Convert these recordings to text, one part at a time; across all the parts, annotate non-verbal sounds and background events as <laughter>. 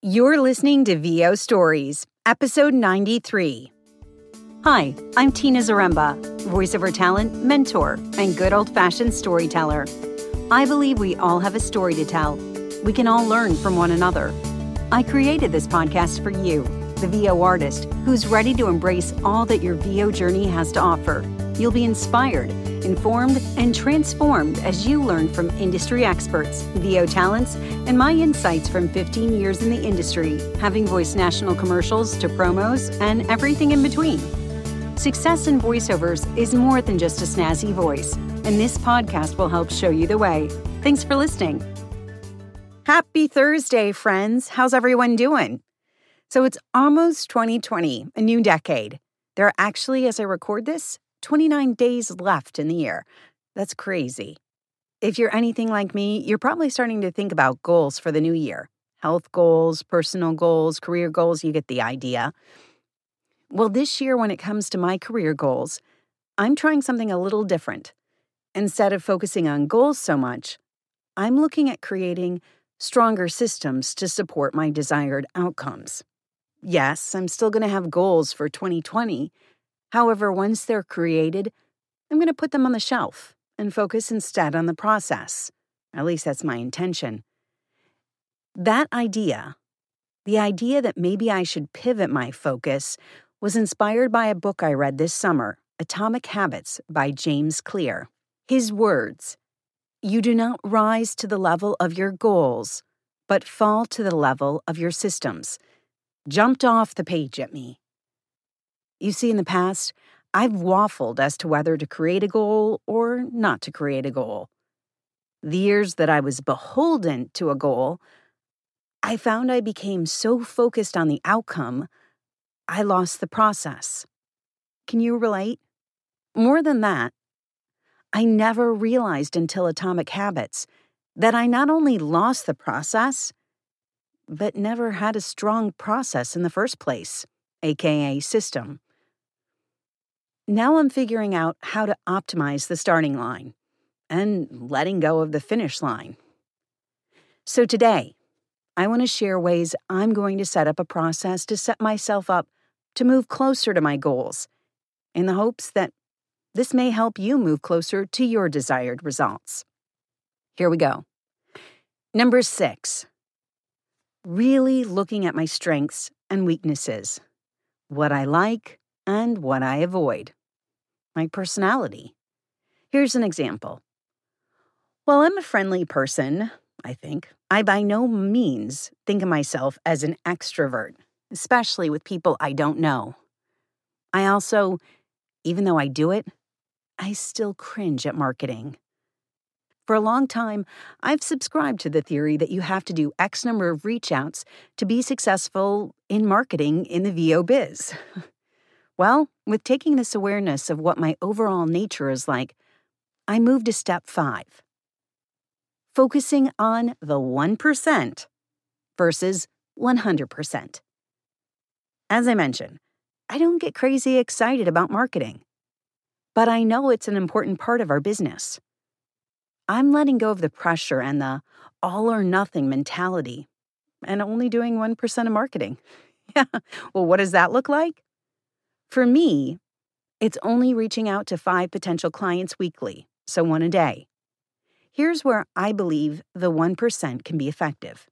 You're listening to VO Stories, episode 93. Hi, I'm Tina Zaremba, voiceover talent, mentor, and good old fashioned storyteller. I believe we all have a story to tell. We can all learn from one another. I created this podcast for you, the VO artist, who's ready to embrace all that your VO journey has to offer. You'll be inspired, informed, and transformed as you learn from industry experts, VO talents, and my insights from 15 years in the industry, having voiced national commercials to promos and everything in between. Success in voiceovers is more than just a snazzy voice, and this podcast will help show you the way. Thanks for listening. Happy Thursday, friends. How's everyone doing? So it's almost 2020, a new decade. There are actually, as I record this, 29 days left in the year. That's crazy. If you're anything like me, you're probably starting to think about goals for the new year health goals, personal goals, career goals, you get the idea. Well, this year, when it comes to my career goals, I'm trying something a little different. Instead of focusing on goals so much, I'm looking at creating stronger systems to support my desired outcomes. Yes, I'm still going to have goals for 2020, However, once they're created, I'm going to put them on the shelf and focus instead on the process. At least that's my intention. That idea, the idea that maybe I should pivot my focus, was inspired by a book I read this summer, Atomic Habits by James Clear. His words You do not rise to the level of your goals, but fall to the level of your systems. Jumped off the page at me. You see, in the past, I've waffled as to whether to create a goal or not to create a goal. The years that I was beholden to a goal, I found I became so focused on the outcome, I lost the process. Can you relate? More than that, I never realized until Atomic Habits that I not only lost the process, but never had a strong process in the first place, aka system. Now I'm figuring out how to optimize the starting line and letting go of the finish line. So today, I want to share ways I'm going to set up a process to set myself up to move closer to my goals in the hopes that this may help you move closer to your desired results. Here we go. Number six, really looking at my strengths and weaknesses, what I like and what I avoid my personality. Here's an example. While I'm a friendly person, I think, I by no means think of myself as an extrovert, especially with people I don't know. I also, even though I do it, I still cringe at marketing. For a long time, I've subscribed to the theory that you have to do X number of reach outs to be successful in marketing in the VO biz. <laughs> Well, with taking this awareness of what my overall nature is like, I move to step five focusing on the 1% versus 100%. As I mentioned, I don't get crazy excited about marketing, but I know it's an important part of our business. I'm letting go of the pressure and the all or nothing mentality and only doing 1% of marketing. <laughs> Yeah, well, what does that look like? For me, it's only reaching out to five potential clients weekly, so one a day. Here's where I believe the 1% can be effective.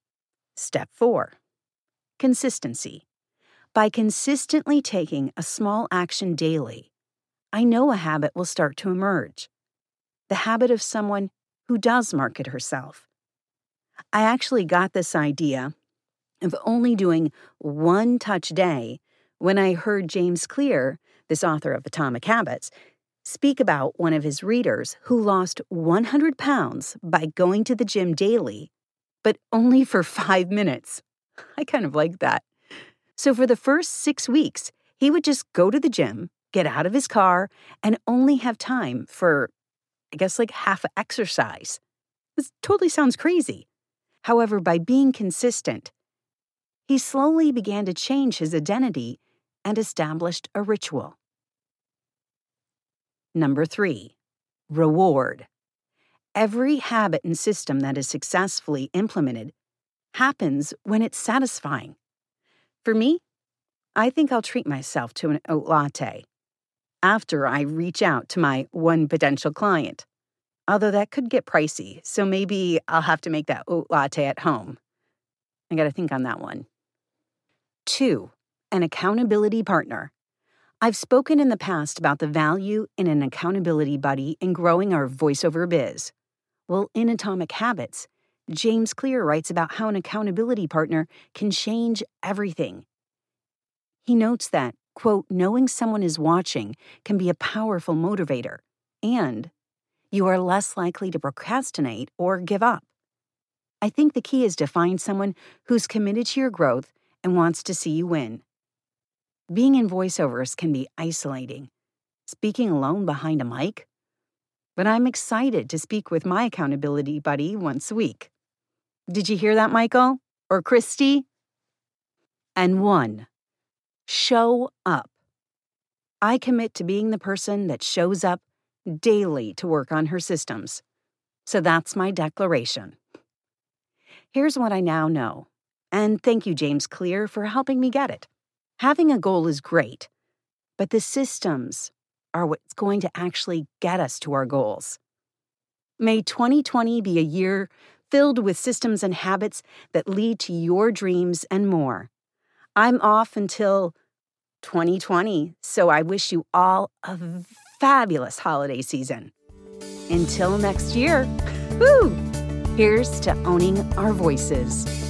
Step 4 Consistency. By consistently taking a small action daily, I know a habit will start to emerge. The habit of someone who does market herself. I actually got this idea of only doing one touch day when I heard James Clear, this author of Atomic Habits, speak about one of his readers who lost 100 pounds by going to the gym daily, but only for <laughs> five minutes. I kind of like that. So, for the first six weeks, he would just go to the gym, get out of his car, and only have time for, I guess, like half exercise. This totally sounds crazy. However, by being consistent, he slowly began to change his identity and established a ritual. Number three, reward. Every habit and system that is successfully implemented happens when it's satisfying. For me, I think I'll treat myself to an oat latte after I reach out to my one potential client. Although that could get pricey, so maybe I'll have to make that oat latte at home. I gotta think on that one. Two, an accountability partner. I've spoken in the past about the value in an accountability buddy in growing our voiceover biz. Well, in Atomic Habits, James Clear writes about how an accountability partner can change everything. He notes that, quote, knowing someone is watching can be a powerful motivator, and you are less likely to procrastinate or give up. I think the key is to find someone who's committed to your growth and wants to see you win. Being in voiceovers can be isolating. Speaking alone behind a mic? But I'm excited to speak with my accountability buddy once a week. Did you hear that, Michael? Or Christy? And one, show up. I commit to being the person that shows up daily to work on her systems. So that's my declaration. Here's what I now know. And thank you, James Clear, for helping me get it. Having a goal is great, but the systems are what's going to actually get us to our goals. May 2020 be a year filled with systems and habits that lead to your dreams and more. I'm off until 2020, so I wish you all a fabulous holiday season. Until next year, woo! Here's to owning our voices.